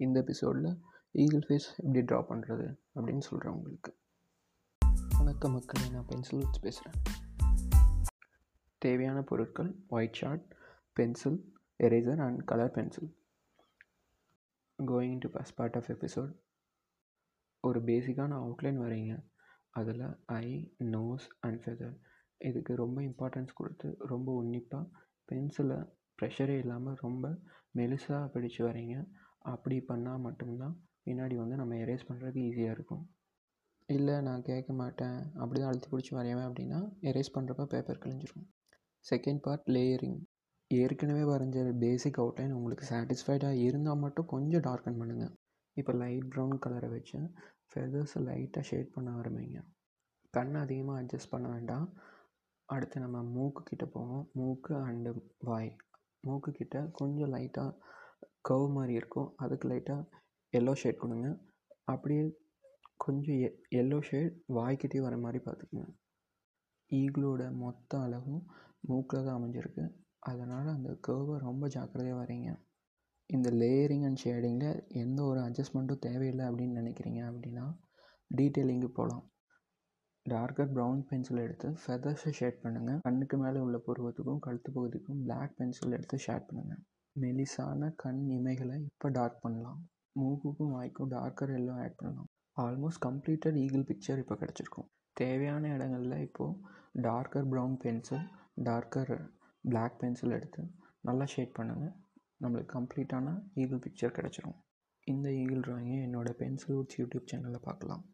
இந்த எபிசோடில் eagle face எப்படி ட்ரா பண்ணுறது அப்படின்னு சொல்கிறேன் உங்களுக்கு. வணக்கம் மக்களே நான் பென்சில் வச்சு பேசுகிறேன் தேவையான பொருட்கள் white chart pencil eraser and colour pencil going to first part of episode ஒரு பேசிக்கான அவுட்லைன் வரீங்க அதில் ஐ நோஸ் அண்ட் ஃபெதர் இதுக்கு ரொம்ப இம்பார்ட்டன்ஸ் கொடுத்து ரொம்ப உன்னிப்பாக பென்சிலை ப்ரெஷரே இல்லாமல் ரொம்ப மெலிசாக பிடிச்சி வரீங்க அப்படி பண்ணால் மட்டும்தான் பின்னாடி வந்து நம்ம எரேஸ் பண்ணுறதுக்கு ஈஸியாக இருக்கும். இல்லை நான் கேட்க மாட்டேன். அப்படி தான் அழுத்தி பிடிச்சி வரைவேன் அப்படின்னா எரேஸ் பண்ணுறப்ப பேப்பர் கிழிஞ்சிரும். செகண்ட் பார்ட் லேயரிங் ஏற்கனவே வரைஞ்ச பேசிக் அவுட்லைன் உங்களுக்கு சாட்டிஸ்ஃபைடாக இருந்தால் மட்டும் கொஞ்சம் டார்க்கன் பண்ணுங்கள் இப்போ லைட் ப்ரௌன் கலரை வச்சு ஃபெதர்ஸை லைட்டாக ஷேட் பண்ண ஆரம்பிங்க. கண் அதிகமாக அட்ஜஸ்ட் பண்ண வேண்டாம். அடுத்து நம்ம மூக்கு கிட்டே போவோம். மூக்கு அண்டு வாய். மூக்கு கிட்ட கொஞ்சம் லைட்டாக கவ் மாதிரி இருக்கும். அதுக்கு லைட்டாக எல்லோ ஷேட் கொடுங்க. அப்படியே கொஞ்சம் எ எல்லோ ஷேட் வாய்க்கிட்டே வர மாதிரி பார்த்துக்குங்க. ஈகிளோட மொத்த அளவும் மூக்கில் தான் அமைஞ்சிருக்கு. அதனால் அந்த கர்வை ரொம்ப ஜாக்கிரதையாக வரைங்க இந்த லேயரிங் அண்ட் ஷேடிங்கில் எந்த ஒரு அட்ஜஸ்ட்மெண்ட்டும் தேவையில்லை அப்படின்னு நினைக்கிறீங்க அப்படின்னா டீட்டெயிலிங்கு போகலாம் டார்க்கர் ப்ரௌன் பென்சில் எடுத்து ஃபெதர்ஸை ஷேட் பண்ணுங்கள் கண்ணுக்கு மேலே உள்ள பருவத்துக்கும் கழுத்து பகுதிக்கும் பிளாக் பென்சில் எடுத்து ஷேட் பண்ணுங்கள் மெலிசான கண் இமைகளை இப்போ டார்க் பண்ணலாம். மூக்குக்கும் வாய்க்கும் டார்க்கர் எல்லோ ஆட் பண்ணலாம். ஆல்மோஸ்ட் கம்ப்ளீட்டட் ஈகிள் பிக்சர் இப்போ கிடச்சிருக்கும். தேவையான இடங்களில் இப்போது darker brown pencil darker black pencil எடுத்து நல்லா ஷேட் பண்ணுங்கள் நம்மளுக்கு கம்ப்ளீட்டான ஈகிள் பிக்சர் கிடச்சிரும். இந்த ஈகிள் ட்ராயிங்கை என்னோடய பென்சில் உட்ஸ் யூடியூப் சேனலில் பார்க்கலாம்.